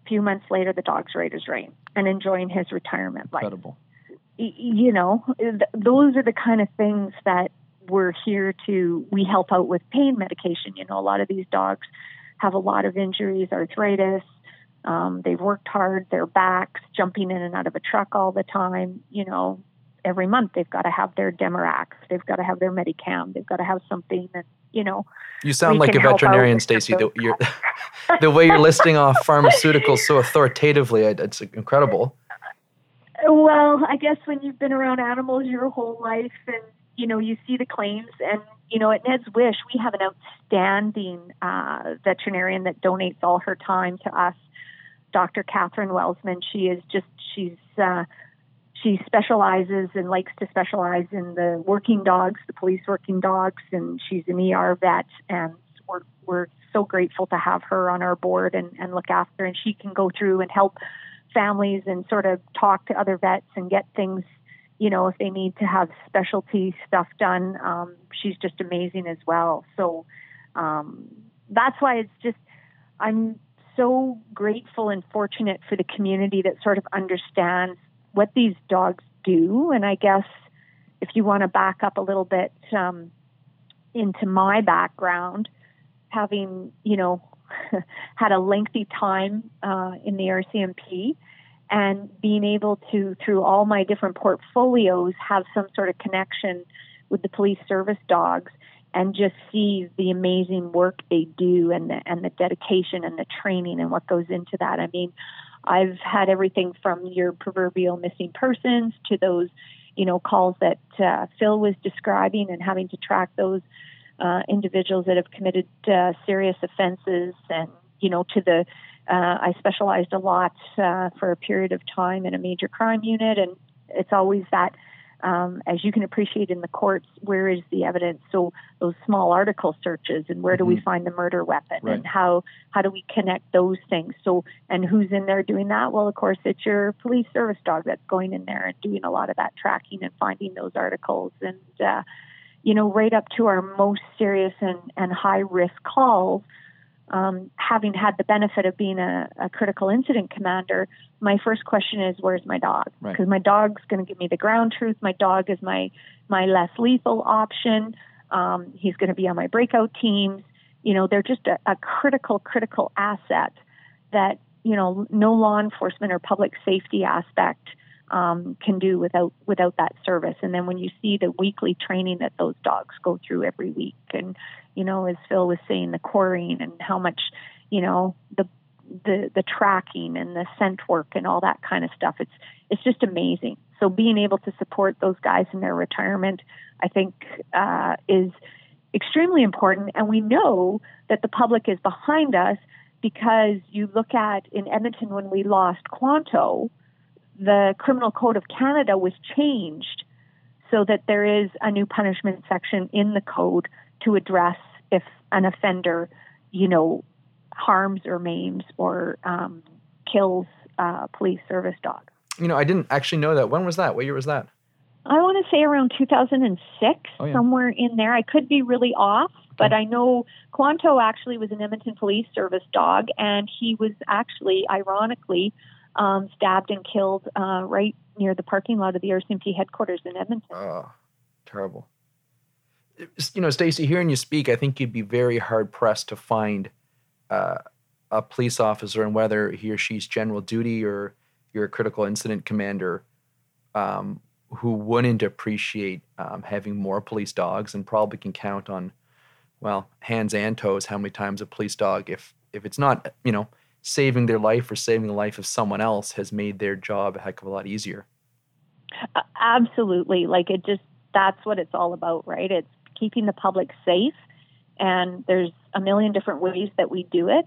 a few months later the dog's right as rain and enjoying his retirement Incredible. life you know th- those are the kind of things that we're here to we help out with pain medication. You know, a lot of these dogs have a lot of injuries, arthritis. Um, they've worked hard, their backs, jumping in and out of a truck all the time. You know, every month they've got to have their Deramaxx, they've got to have their Metacam, they've got to have something that you know. You sound like a veterinarian, Stacey. The, the way you're listing off pharmaceuticals so authoritatively, it's incredible. Well, I guess when you've been around animals your whole life and you know, you see the claims, and you know, at Ned's Wish, we have an outstanding uh, veterinarian that donates all her time to us, Dr. Catherine Welsman. She is just she's uh, she specializes and likes to specialize in the working dogs, the police working dogs, and she's an ER vet, and we're we're so grateful to have her on our board and, and look after, and she can go through and help families and sort of talk to other vets and get things you know, if they need to have specialty stuff done, um, she's just amazing as well. So um, that's why it's just, I'm so grateful and fortunate for the community that sort of understands what these dogs do. And I guess if you want to back up a little bit um, into my background, having, you know, had a lengthy time uh, in the RCMP and being able to, through all my different portfolios, have some sort of connection with the police service dogs and just see the amazing work they do and the, and the dedication and the training and what goes into that. I mean, I've had everything from your proverbial missing persons to those, you know, calls that uh, Phil was describing and having to track those uh, individuals that have committed uh, serious offenses and, you know, to the uh, I specialized a lot uh, for a period of time in a major crime unit, and it's always that, um, as you can appreciate in the courts, where is the evidence? So those small article searches, and where do mm-hmm. we find the murder weapon, right. and how how do we connect those things? So, and who's in there doing that? Well, of course, it's your police service dog that's going in there and doing a lot of that tracking and finding those articles, and uh, you know, right up to our most serious and, and high risk calls um, having had the benefit of being a, a, critical incident commander, my first question is, "Where's my dog?" Because right. my dog's going to give me the ground truth. My dog is my my less lethal option. Um, he's going to be on my breakout teams, you know, they're just a, a critical, critical asset that, you know, no law enforcement or public safety aspect um, can do without without that service. And then when you see the weekly training that those dogs go through every week, and you know, as Phil was saying, the coring and how much, you know, the the the tracking and the scent work and all that kind of stuff. It's it's just amazing. So being able to support those guys in their retirement, I think, uh, is extremely important. And we know that the public is behind us because you look at in Edmonton when we lost Quanto, the Criminal Code of Canada was changed so that there is a new punishment section in the code to address if an offender, you know, harms or maims or um, kills a police service dog. You know, I didn't actually know that. When was that? What year was that? I want to say around 2006, oh, yeah. somewhere in there. I could be really off, okay. but I know Quanto actually was an Edmonton Police Service dog, and he was actually, ironically, um, stabbed and killed uh, right near the parking lot of the RCMP headquarters in Edmonton. Oh, terrible. You know, Stacey, hearing you speak, I think you'd be very hard pressed to find uh, a police officer, and whether he or she's general duty or you're a critical incident commander, um, who wouldn't appreciate um, having more police dogs and probably can count on, well, hands and toes how many times a police dog, if if it's not, you know, saving their life or saving the life of someone else, has made their job a heck of a lot easier. Absolutely, like it just that's what it's all about, right? It's keeping the public safe, and there's a million different ways that we do it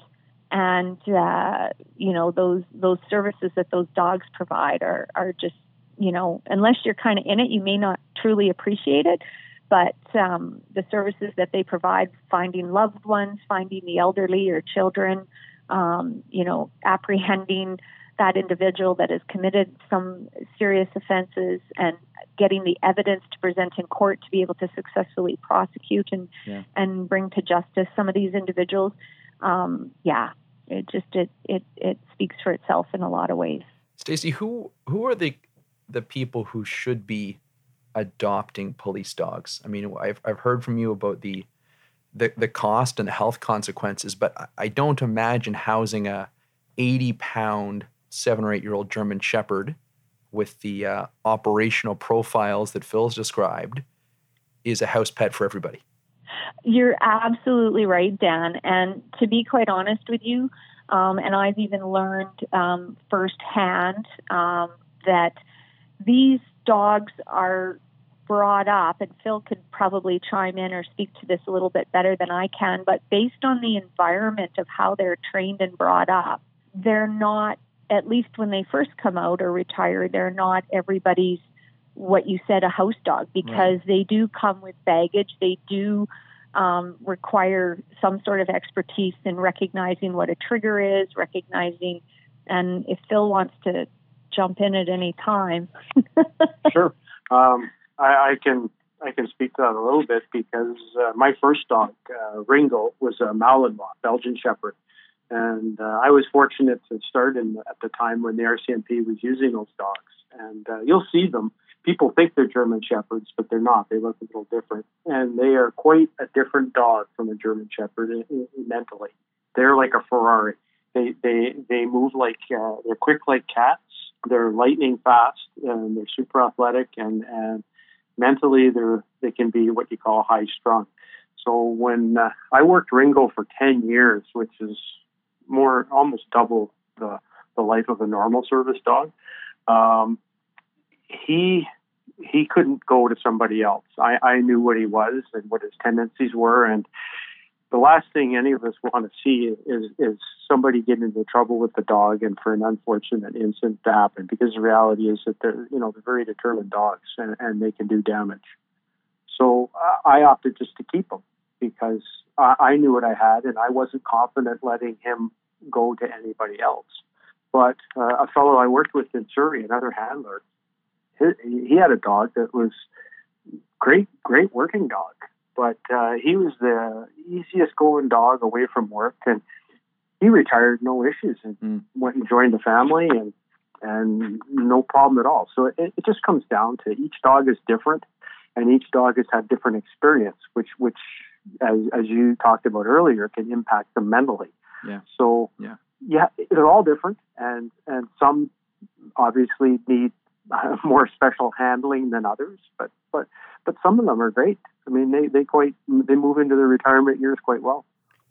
and uh, you know those those services that those dogs provide are are just you know, unless you're kind of in it, you may not truly appreciate it. But um, the services that they provide, finding loved ones, finding the elderly or children, um, you know, apprehending that individual that has committed some serious offenses and getting the evidence to present in court to be able to successfully prosecute and yeah. and bring to justice some of these individuals. Um, yeah, it just it, it it speaks for itself in a lot of ways. Stacey, who who are the the people who should be adopting police dogs. I mean, I've I've heard from you about the the the cost and the health consequences, but I don't imagine housing a 80 pound seven or eight year old German Shepherd with the uh, operational profiles that Phil's described is a house pet for everybody. You're absolutely right, Dan. And to be quite honest with you, um, and I've even learned um, firsthand um, that these dogs are brought up, and Phil could probably chime in or speak to this a little bit better than I can, but based on the environment of how they're trained and brought up, they're not, at least when they first come out or retire, they're not everybody's, what you said, a house dog, because right. they do come with baggage. They do um, require some sort of expertise in recognizing what a trigger is, recognizing, and if Phil wants to jump in at any time. sure. Um, I, I, can I can speak to that a little bit because uh, my first dog, uh, Ringo, was a Malinois, Belgian Shepherd. And uh, I was fortunate to start in at the time when the RCMP was using those dogs. And uh, you'll see them. People think they're German Shepherds, but they're not. They look a little different. And they are quite a different dog from a German Shepherd in, in, mentally. They're like a Ferrari. They, they, they move like, uh, they're quick like cats they're lightning fast and they're super athletic and, and mentally they're they can be what you call high strung. So when uh, I worked Ringo for 10 years, which is more almost double the the life of a normal service dog, um, he he couldn't go to somebody else. I, I knew what he was and what his tendencies were, and the last thing any of us want to see is is somebody getting into trouble with the dog and for an unfortunate incident to happen because the reality is that they're you know they're very determined dogs and, and they can do damage. So uh, I opted just to keep him because I, I knew what I had and I wasn't confident letting him go to anybody else. But uh, a fellow I worked with in Surrey, another handler, he, he had a dog that was great, great working dog but uh, he was the easiest going dog away from work, and he retired no issues and mm. went and joined the family and and no problem at all. So it, it just comes down to each dog is different, and each dog has had different experience, which which as, as you talked about earlier, can impact them mentally. Yeah. So yeah, yeah, they're all different, and and some obviously need more special handling than others, but but but some of them are great. I mean, they they quite they move into their retirement years quite well.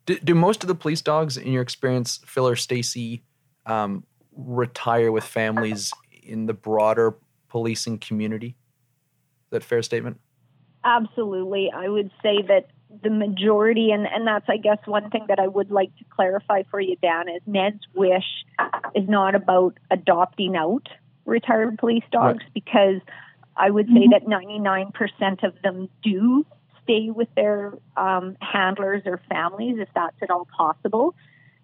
Do, do most of the police dogs, in your experience, Phil or Stacey, um, retire with families in the broader policing community? Is that a fair statement? Absolutely. I would say that the majority, and, and that's, I guess, one thing that I would like to clarify for you, Dan, is Ned's wish is not about adopting out retired police dogs right. because I would say mm-hmm. that 99% of them do stay with their um, handlers or families if that's at all possible.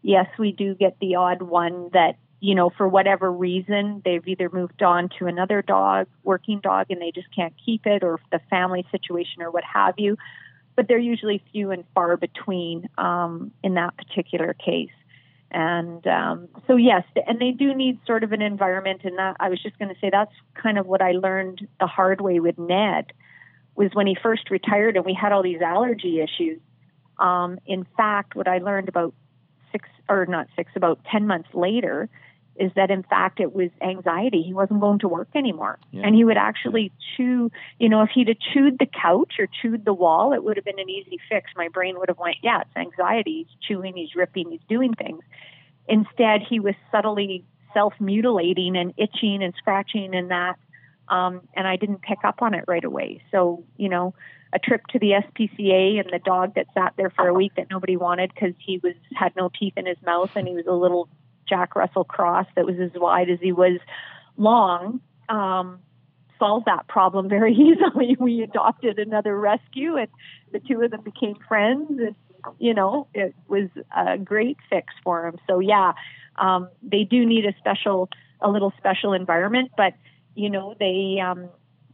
Yes, we do get the odd one that you know, for whatever reason, they've either moved on to another dog, working dog, and they just can't keep it, or the family situation or what have you. But they're usually few and far between um, in that particular case. And um, so, yes, and they do need sort of an environment. And that I was just going to say that's kind of what I learned the hard way with Ned was when he first retired and we had all these allergy issues. Um, in fact, what I learned about six or not six, about 10 months later is that in fact it was anxiety. He wasn't going to work anymore. Yeah. And he would actually chew, you know, if he'd have chewed the couch or chewed the wall, it would have been an easy fix. My brain would have went, yeah, it's anxiety. He's chewing, he's ripping, he's doing things. Instead, he was subtly self mutilating and itching and scratching and that. Um, and I didn't pick up on it right away. So, you know, a trip to the SPCA and the dog that sat there for a week that nobody wanted because he was had no teeth in his mouth and he was a little Jack Russell Cross that was as wide as he was long um, solved that problem very easily. We adopted another rescue, and the two of them became friends. And you know, it was a great fix for him. So yeah, um, they do need a special, a little special environment, but you know, they um,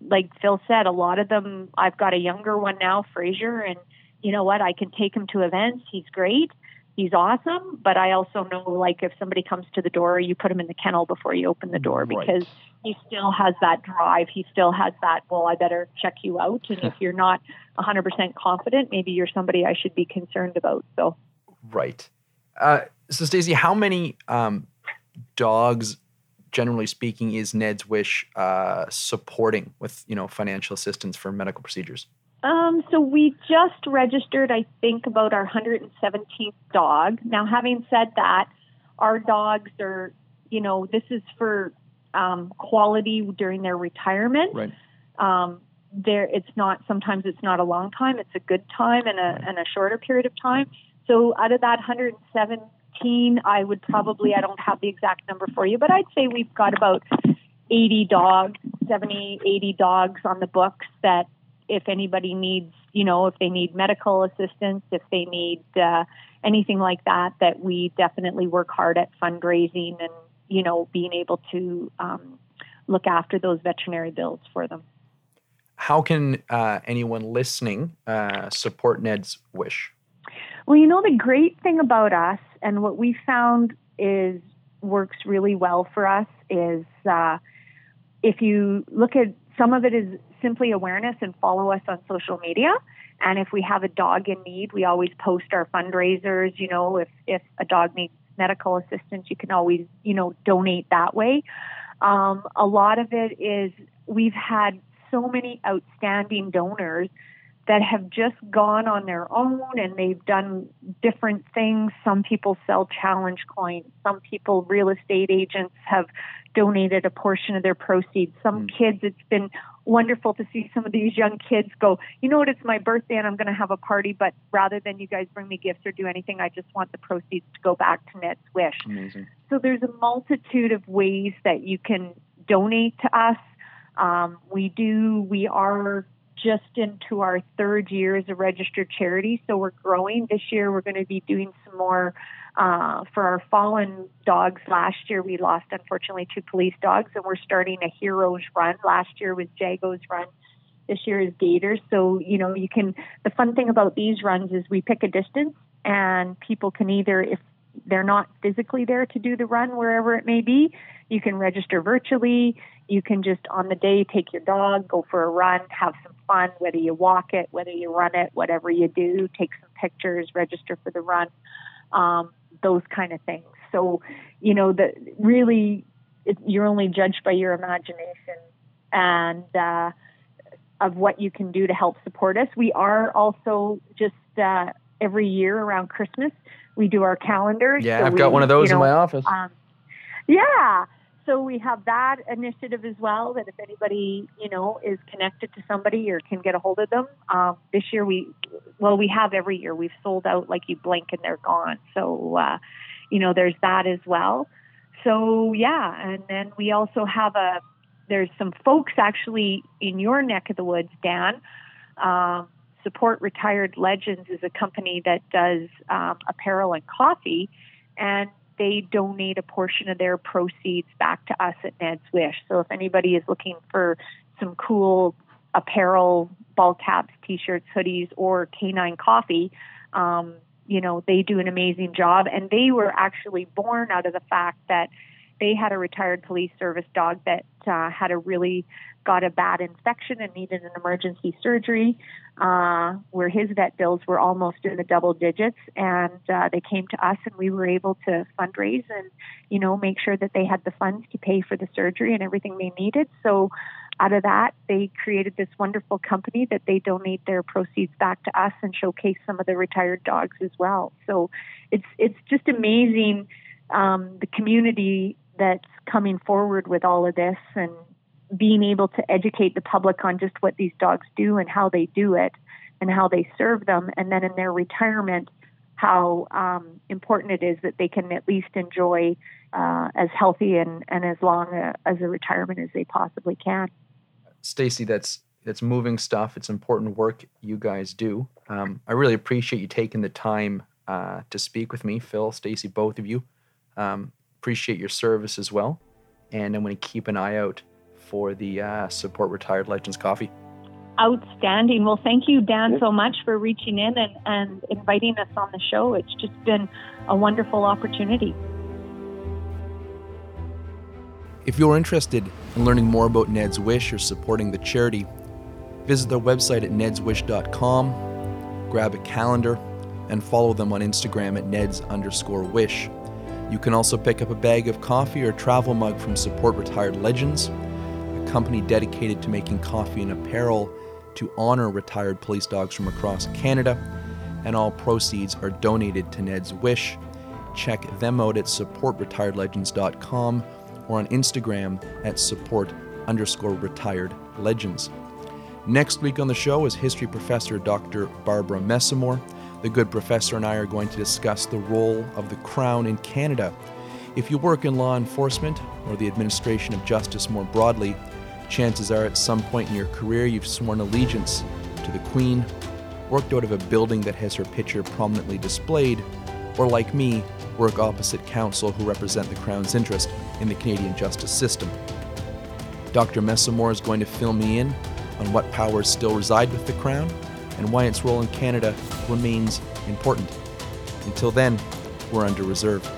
like Phil said, a lot of them. I've got a younger one now, Fraser, and you know what? I can take him to events. He's great he's awesome. But I also know, like, if somebody comes to the door, you put him in the kennel before you open the door right. because he still has that drive. He still has that, well, I better check you out. And if you're not 100% confident, maybe you're somebody I should be concerned about. So, right. Uh, so, Stacey, how many um, dogs, generally speaking, is Ned's Wish uh, supporting with, you know, financial assistance for medical procedures? Um, so we just registered, I think, about our 117th dog. Now, having said that, our dogs are, you know, this is for um, quality during their retirement. Right. Um, there, it's not. Sometimes it's not a long time. It's a good time and a right. and a shorter period of time. So out of that 117, I would probably I don't have the exact number for you, but I'd say we've got about 80 dogs, 70, 80 dogs on the books that if anybody needs, you know, if they need medical assistance, if they need uh, anything like that, that we definitely work hard at fundraising and, you know, being able to um, look after those veterinary bills for them. How can uh, anyone listening uh, support Ned's wish? Well, you know, the great thing about us and what we found is works really well for us is uh, if you look at some of it is simply awareness and follow us on social media. And if we have a dog in need, we always post our fundraisers. You know, if, if a dog needs medical assistance, you can always, you know, donate that way. Um, a lot of it is we've had so many outstanding donors that have just gone on their own and they've done different things. Some people sell challenge coins. Some people, real estate agents, have donated a portion of their proceeds. Some mm. kids, it's been wonderful to see some of these young kids go, you know what, it's my birthday and I'm going to have a party, but rather than you guys bring me gifts or do anything, I just want the proceeds to go back to Ned's Wish. Amazing. So there's a multitude of ways that you can donate to us. Um, we do, we are just into our third year as a registered charity, so we're growing. This year, we're going to be doing some more uh, for our fallen dogs. Last year, we lost, unfortunately, two police dogs, and we're starting a heroes run. Last year was Jago's run. This year is Gators. So, you know, you can, the fun thing about these runs is we pick a distance, and people can either, if they're not physically there to do the run wherever it may be, you can register virtually. You can just on the day take your dog, go for a run, have some fun, whether you walk it, whether you run it, whatever you do, take some pictures, register for the run, um, those kind of things. So, you know, the really, it, you're only judged by your imagination and uh, of what you can do to help support us. We are also just uh, every year around Christmas, we do our calendar. Yeah, So I've got one of those you in my office. Um, yeah. So we have that initiative as well. That if anybody you know is connected to somebody or can get a hold of them, um, this year we, well, we have every year. We've sold out like you blink and they're gone. So, uh, you know, there's that as well. So yeah, and then we also have a. There's some folks actually in your neck of the woods, Dan. Um, Support Retired Legends is a company that does um, apparel and coffee, and they donate a portion of their proceeds back to us at Ned's Wish. So if anybody is looking for some cool apparel, ball caps, t-shirts, hoodies, or canine coffee, um, you know, they do an amazing job. And they were actually born out of the fact that they had a retired police service dog that uh, had a really got a bad infection and needed an emergency surgery. Uh, where his vet bills were almost in the double digits and uh, they came to us and we were able to fundraise and you know make sure that they had the funds to pay for the surgery and everything they needed. So out of that they created this wonderful company that they donate their proceeds back to us and showcase some of the retired dogs as well. So it's it's just amazing um, the community that's coming forward with all of this and being able to educate the public on just what these dogs do and how they do it and how they serve them and then in their retirement how um, important it is that they can at least enjoy uh, as healthy and, and as long a, as a retirement as they possibly can Stacey, that's that's moving stuff. It's important work you guys do. Um, I really appreciate you taking the time uh, to speak with me, Phil, Stacey, both of you. Um, appreciate your service as well, and I'm going to keep an eye out for the uh, support retired legends coffee. Outstanding. Well, thank you, Dan, so much for reaching in and, and inviting us on the show. It's just been a wonderful opportunity. If you're interested in learning more about Ned's Wish or supporting the charity, visit their website at nedswish.com, grab a calendar, and follow them on Instagram at neds underscore wish. You can also pick up a bag of coffee or travel mug from Support Retired Legends, a company dedicated to making coffee and apparel to honor retired police dogs from across Canada, and all proceeds are donated to Ned's Wish. Check them out at supportretiredlegends.com or on Instagram at support underscore retired legends. Next week on the show is history professor Dr. Barbara Messamore. The good professor and I are going to discuss the role of the Crown in Canada. If you work in law enforcement or the administration of justice more broadly, chances are at some point in your career you've sworn allegiance to the Queen, worked out of a building that has her picture prominently displayed, or like me, work opposite counsel who represent the Crown's interest in the Canadian justice system. Dr. Messamore is going to fill me in on what powers still reside with the Crown and why its role in Canada remains important. Until then, we're under reserve.